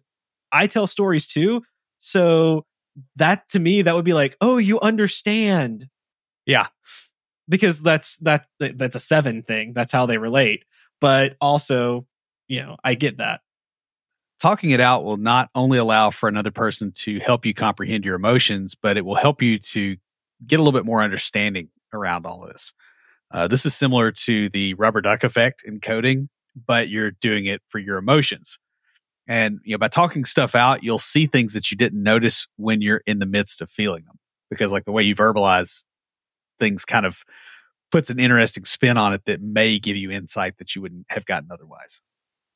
I tell stories too. So that to me, that would be like, oh, you understand. Yeah. Because that's that that's a seven thing. That's how they relate. But also, you know, I get that. Talking it out will not only allow for another person to help you comprehend your emotions, but it will help you to get a little bit more understanding around all this. Uh, this is similar to the rubber duck effect in coding, but you're doing it for your emotions. And you know, by talking stuff out, you'll see things that you didn't notice when you're in the midst of feeling them. Because like the way you verbalize things kind of puts an interesting spin on it that may give you insight that you wouldn't have gotten otherwise.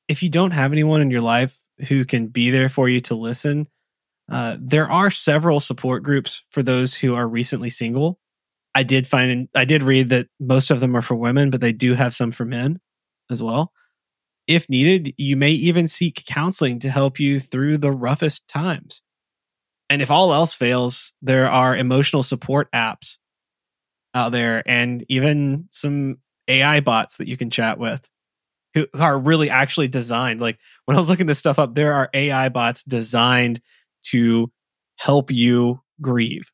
If you don't have anyone in your life who can be there for you to listen, uh, there are several support groups for those who are recently single. I did find, I did read that most of them are for women, but they do have some for men as well. If needed, you may even seek counseling to help you through the roughest times. And if all else fails, there are emotional support apps out there and even some AI bots that you can chat with who are really actually designed. Like when I was looking this stuff up, there are AI bots designed to help you grieve.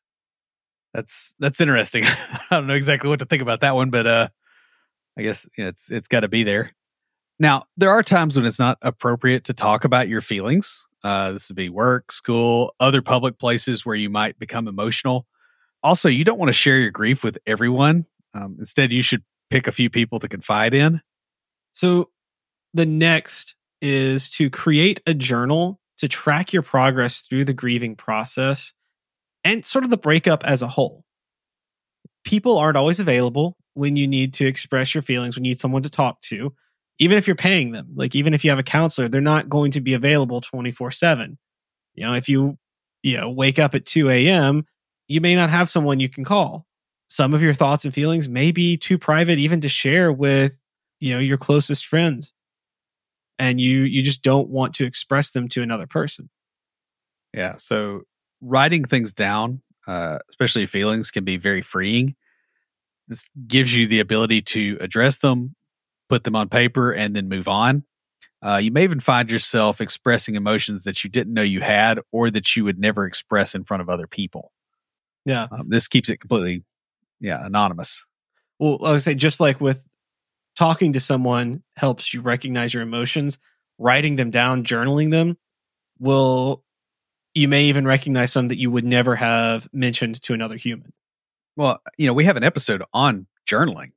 That's that's interesting. I don't know exactly what to think about that one, but uh I guess you know, it's it's got to be there. Now, there are times when it's not appropriate to talk about your feelings. Uh, this would be work, school, other public places where you might become emotional also, you don't want to share your grief with everyone. Um, instead, you should pick a few people to confide in. So, the next is to create a journal to track your progress through the grieving process and sort of the breakup as a whole. People aren't always available when you need to express your feelings, when you need someone to talk to, even if you're paying them. Like even if you have a counselor, they're not going to be available 24 7. You know, if you, you know, wake up at 2 a.m., you may not have someone you can call. Some of your thoughts and feelings may be too private even to share with, you know, your closest friends. And you you just don't want to express them to another person. Yeah. So writing things down, uh, especially feelings, can be very freeing. This gives you the ability to address them, put them on paper, and then move on. Uh, you may even find yourself expressing emotions that you didn't know you had or that you would never express in front of other people. Yeah. Um, this keeps it completely, yeah, anonymous. Well, I would say just like with talking to someone helps you recognize your emotions, writing them down, journaling them will you may even recognize some that you would never have mentioned to another human. Well, you know, we have an episode on journaling.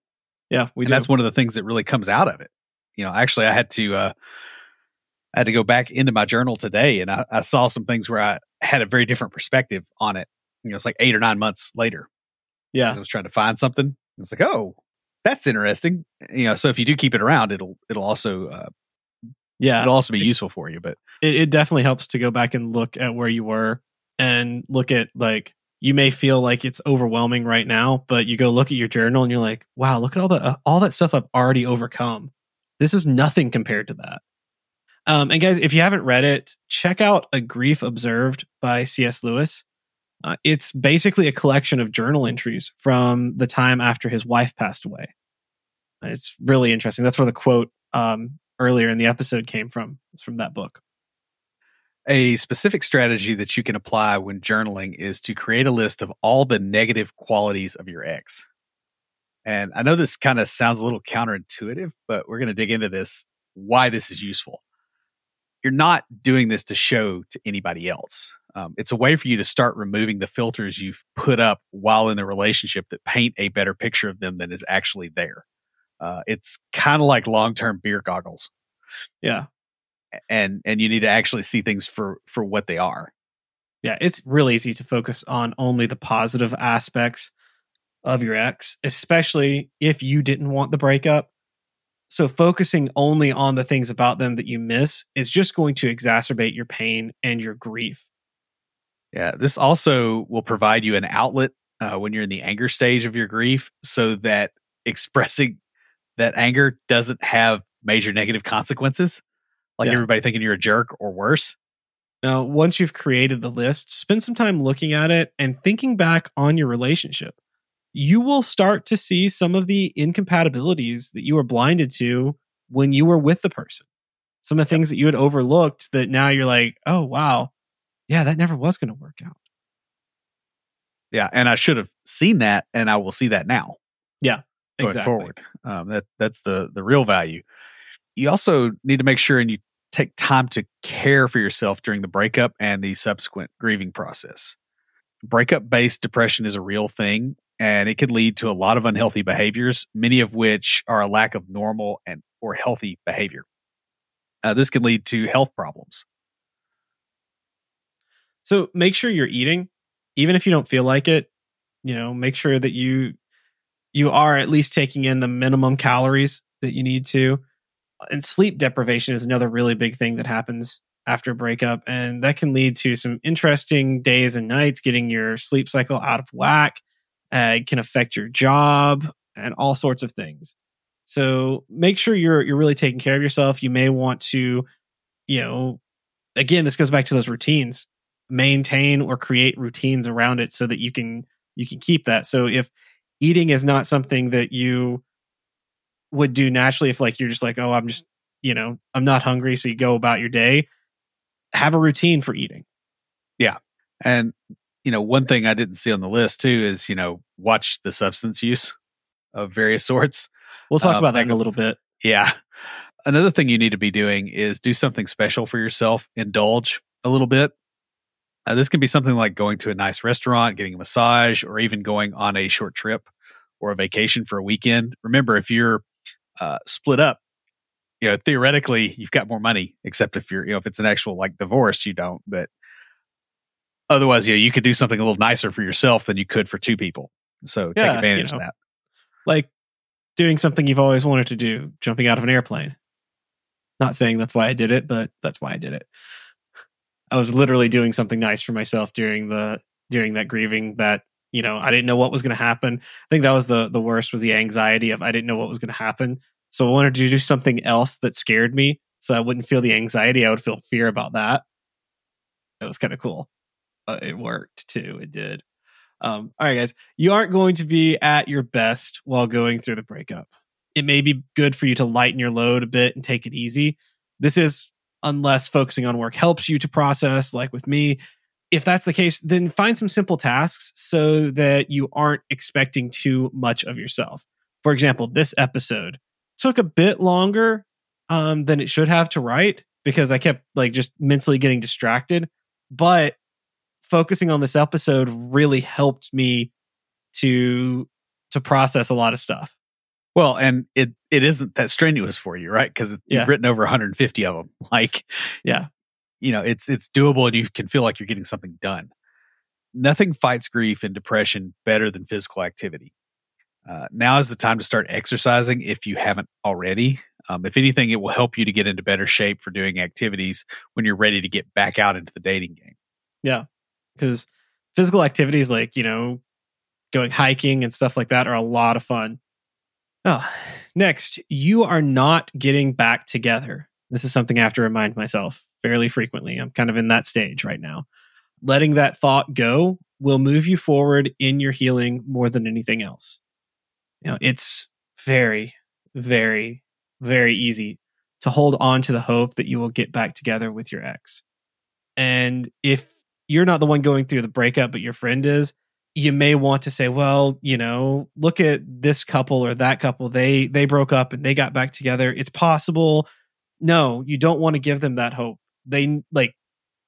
Yeah, we that's one of the things that really comes out of it. You know, actually, I had to uh, I had to go back into my journal today, and I, I saw some things where I had a very different perspective on it. You know, it's like eight or nine months later. yeah, I was trying to find something. It's like, oh, that's interesting. You know, so if you do keep it around, it'll it'll also uh, yeah. it'll also be useful for you. But it, it definitely helps to go back and look at where you were and look at like you may feel like it's overwhelming right now but you go look at your journal and you're like wow look at all the uh, all that stuff i've already overcome this is nothing compared to that um, and guys if you haven't read it check out a grief observed by cs lewis uh, it's basically a collection of journal entries from the time after his wife passed away it's really interesting that's where the quote um, earlier in the episode came from it's from that book a specific strategy that you can apply when journaling is to create a list of all the negative qualities of your ex. And I know this kind of sounds a little counterintuitive, but we're going to dig into this why this is useful. You're not doing this to show to anybody else. Um, it's a way for you to start removing the filters you've put up while in the relationship that paint a better picture of them than is actually there. Uh, it's kind of like long term beer goggles yeah and and you need to actually see things for for what they are Yeah, it's really easy to focus on only the positive aspects of your ex, especially if you didn't want the breakup. So focusing only on the things about them that you miss is just going to exacerbate your pain and your grief. yeah this also will provide you an outlet uh, when you're in the anger stage of your grief so that expressing that anger doesn't have major negative consequences like Yeah. everybody thinking you're a jerk or worse Now, once you've created the list, spend some time looking at it and thinking back on your relationship. You will start to see some of the incompatibilities that you were blinded to when you were with the person. Some of the things that you had overlooked that now you're like, oh, wow. Yeah, that never was going to work out. yeah and i should have seen that and i will see that now Yeah. going Exactly. forward um, that that's the the real value. You also need to make sure and you take time to care for yourself during the breakup and the subsequent grieving process. Breakup based depression is a real thing and it can lead to a lot of unhealthy behaviors many of which are a lack of normal and or healthy behavior. Uh, this can lead to health problems. So make sure you're eating, even if you don't feel like it. You know, make sure that you you are at least taking in the minimum calories that you need to. And sleep deprivation is another really big thing that happens after breakup, and that can lead to some interesting days and nights, getting your sleep cycle out of whack. Uh, it can affect your job and all sorts of things. So make sure you're you're really taking care of yourself. You may want to, you know, again, this goes back to those routines maintain or create routines around it so that you can you can keep that so if eating is not something that you would do naturally if like you're just like oh i'm just you know i'm not hungry so you go about your day have a routine for eating Yeah. and you know one thing i didn't see on the list too is you know watch the substance use of various sorts we'll talk Um, about that in a little bit Yeah. Another thing you need to be doing is do something special for yourself, indulge a little bit. Uh, this can be something like going to a nice restaurant, getting a massage, or even going on a short trip or a vacation for a weekend. Remember, if you're uh, split up, you know, theoretically, you've got more money, except if you're, you know, if it's an actual like divorce, you don't. But otherwise, you know, you could do something a little nicer for yourself than you could for two people. So take Yeah, you advantage know. of that. like doing something you've always wanted to do, jumping out of an airplane. Not saying that's why I did it, but that's why I did it. I was literally doing something nice for myself during the during that grieving that you know I didn't know what was going to happen. I think that was the the worst was the anxiety of I didn't know what was going to happen. So I wanted to do something else that scared me, so I wouldn't feel the anxiety. I would feel fear about that. It was kind of cool. It worked too. It did. Um, all right, guys, you aren't going to be at your best while going through the breakup. It may be good for you to lighten your load a bit and take it easy. This is unless focusing on work helps you to process, like with me. If that's the case, then find some simple tasks so that you aren't expecting too much of yourself. For example, this episode took a bit longer um, than it should have to write because I kept like just mentally getting distracted. But focusing on this episode really helped me to to process a lot of stuff. Well, and it it isn't that strenuous for you, right? Because you've written over 150 of them. Like, Yeah. you know, it's it's doable, and you can feel like you're getting something done. Nothing fights grief and depression better than physical activity. Uh, now is the time to start exercising if you haven't already. Um, if anything, it will help you to get into better shape for doing activities when you're ready to get back out into the dating game. Yeah, because physical activities like you know going hiking and stuff like that are a lot of fun oh next you are not getting back together. This is something i have to remind myself fairly frequently. I'm kind of in that stage right now. Letting that thought go will move you forward in your healing more than anything else. You know it's very very very easy to hold on to the hope that you will get back together with your ex. And if you're not the one going through the breakup, but your friend is, you may want to say, well, you know, look at this couple or that couple. They they broke up and they got back together. It's possible. No, you don't want to give them that hope. They like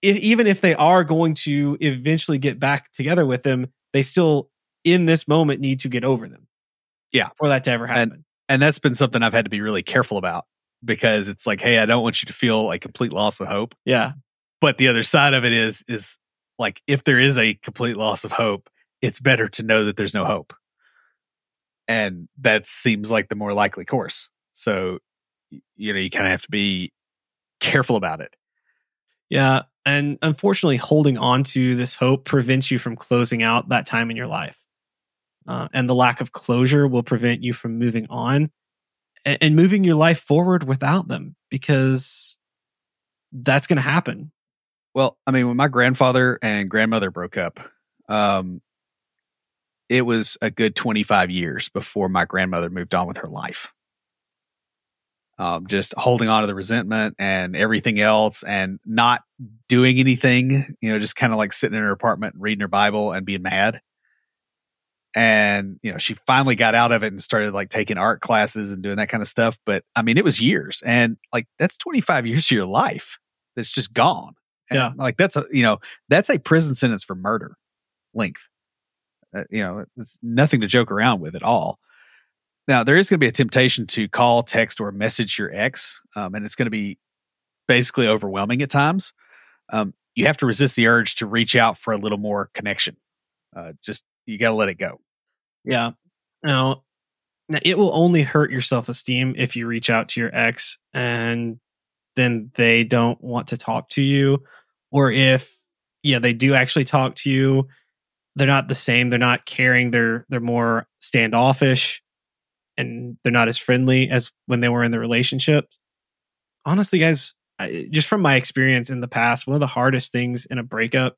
if, even if they are going to eventually get back together with them, they still in this moment need to get over them. Yeah. For that to ever happen. And that's been something I've had to be really careful about because it's like, hey, I don't want you to feel like complete loss of hope. yeah. but the other side of it is is like if there is a complete loss of hope it's better to know that there's no hope and that seems like the more likely course so you know you kind of have to be careful about it Yeah. And unfortunately, holding on to this hope prevents you from closing out that time in your life. Uh, and the lack of closure will prevent you from moving on and, and moving your life forward without them because that's going to happen. well i mean when my grandfather and grandmother broke up um it was a good 25 years before my grandmother moved on with her life um, just holding on to the resentment and everything else and not doing anything, you know, just kind of like sitting in her apartment and reading her Bible and being mad. And, you know, she finally got out of it and started like taking art classes and doing that kind of stuff. But I mean, it was years and like that's 25 years of your life that's just gone. And, Yeah. Like that's a, you know, that's a prison sentence for murder length. Uh, you know, it's nothing to joke around with at all. Now, there is going to be a temptation to call, text, or message your ex, um, and it's going to be basically overwhelming at times. Um, you have to resist the urge to reach out for a little more connection. Uh, just you got to let it go. Yeah. Now, now, it will only hurt your self esteem if you reach out to your ex and then they don't want to talk to you. Or if, yeah, they do actually talk to you, they're not the same. They're not caring. They're, they're more standoffish and they're not as friendly as when they were in the relationship. Honestly, guys, I, just from my experience in the past, one of the hardest things in a breakup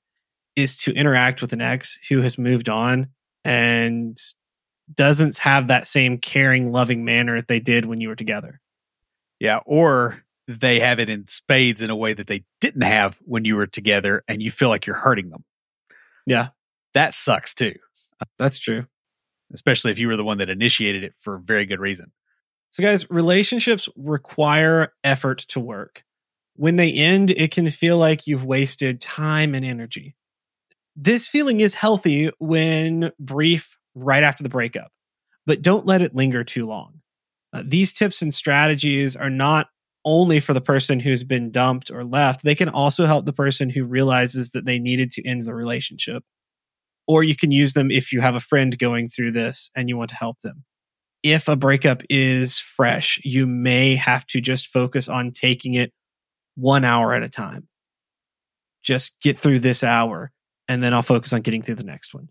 is to interact with an ex who has moved on and doesn't have that same caring, loving manner that they did when you were together. Yeah, or they have it in spades in a way that they didn't have when you were together, and you feel like you're hurting them. Yeah. That sucks too, That's true. especially if you were the one that initiated it for very good reason. So, guys, relationships require effort to work. When they end, it can feel like you've wasted time and energy. This feeling is healthy when brief right after the breakup, but don't let it linger too long. Uh, these tips and strategies are not only for the person who's been dumped or left, they can also help the person who realizes that they needed to end the relationship. Or you can use them if you have a friend going through this and you want to help them. if a breakup is fresh, you may have to just focus on taking it one hour at a time. Just get through this hour and then I'll focus on getting through the next one.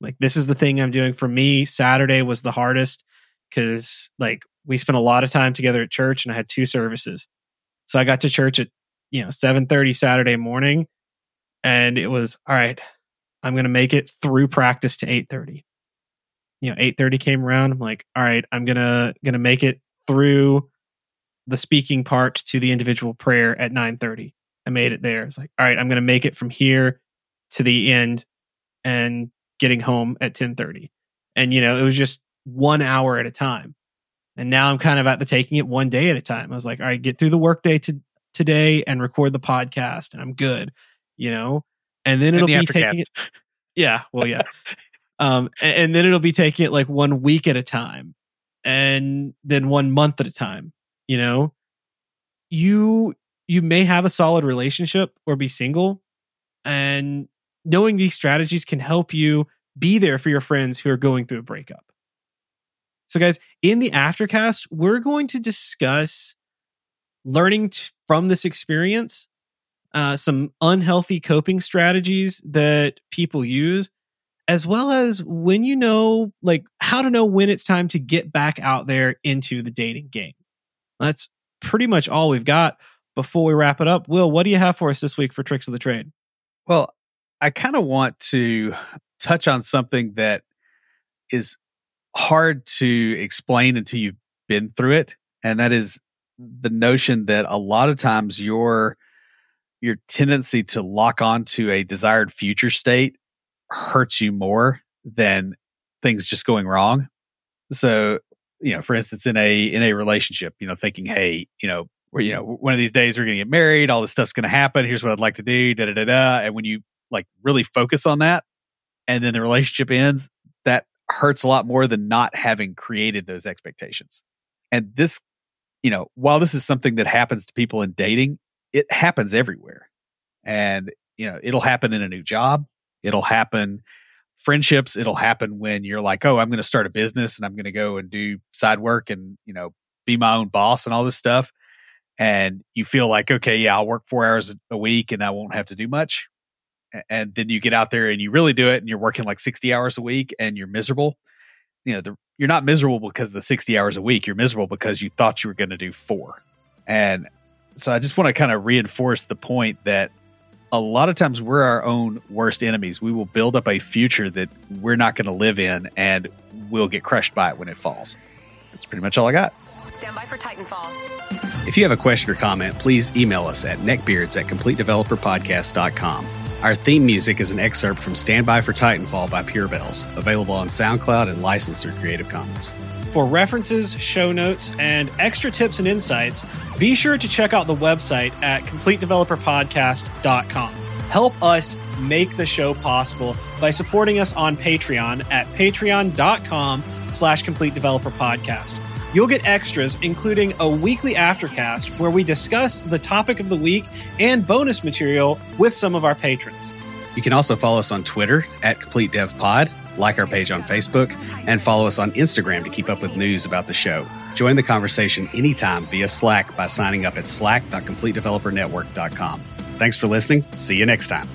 Like this is the thing I'm doing for me. Saturday was the hardest because like we spent a lot of time together at church and I had two services. So I got to church at, you know, 7:30 Saturday morning and it was all right, I'm going to make it through practice to 8:30 you know 8:30 came around. I'm like all right I'm going to going to make it through the speaking part to the individual prayer at 9:30 I made it there. It's like all right I'm going to make it from here to the end and getting home at 10:30 and you know it was just 1 hour at a time. And now I'm kind of at the taking it one day at a time. I was like all right get through the workday to today and record the podcast and I'm good you know and then it'll the be taking it yeah well yeah. Um, and, and then it'll be taking it like one week at a time and then one month at a time you know? You you may have a solid relationship or be single and knowing these strategies can help you be there for your friends who are going through a breakup. So guys in the aftercast we're going to discuss learning t- from this experience uh, some unhealthy coping strategies that people use as well as when you know like how to know when it's time to get back out there into the dating game. That's pretty much all we've got. Before we wrap it up will what do you have for us this week for tricks of the trade? Well, I kind of want to touch on something that is hard to explain until you've been through it, and that is the notion that a lot of times your your tendency to lock on to a desired future state hurts you more than things just going wrong. So, you know, for instance, in a in a relationship, you know, thinking, hey, you know, we're, you know, one of these days we're going to get married, all this stuff's going to happen. Here's what I'd like to do, da da da da. And when you like really focus on that, and then the relationship ends, that hurts a lot more than not having created those expectations. And this, you know, while this is something that happens to people in dating, it happens everywhere. And, you know, it'll happen in a new job. It'll happen friendships. It'll happen when you're like, oh, I'm going to start a business and I'm going to go and do side work and, you know, be my own boss and all this stuff. And you feel like, okay, yeah, I'll work four hours a week and I won't have to do much. And then you get out there and you really do it and you're working like 60 hours a week and you're miserable. You know, the, you're not miserable because of the 60 hours a week. You're miserable because you thought you were going to do four. And so I just want to kind of reinforce the point that a lot of times we're our own worst enemies. We will build up a future that we're not going to live in and we'll get crushed by it when it falls. That's pretty much all I got. Stand by for Titanfall. If you have a question or comment, please email us at neckbeards at completedeveloperpodcast.com. Our theme music is an excerpt from Stand By for Titanfall by Pure Bells, available on SoundCloud and licensed through Creative Commons. For references, show notes, and extra tips and insights, be sure to check out the website at completedeveloperpodcast.com. Help us make the show possible by supporting us on Patreon at patreon.com slash complete developer podcast. You'll get extras, including a weekly aftercast where we discuss the topic of the week and bonus material with some of our patrons. You can also follow us on Twitter at CompleteDevPod, like our page on Facebook, and follow us on Instagram to keep up with news about the show. Join the conversation anytime via Slack by signing up at slack.completedevelopernetwork.com. Thanks for listening. See you next time.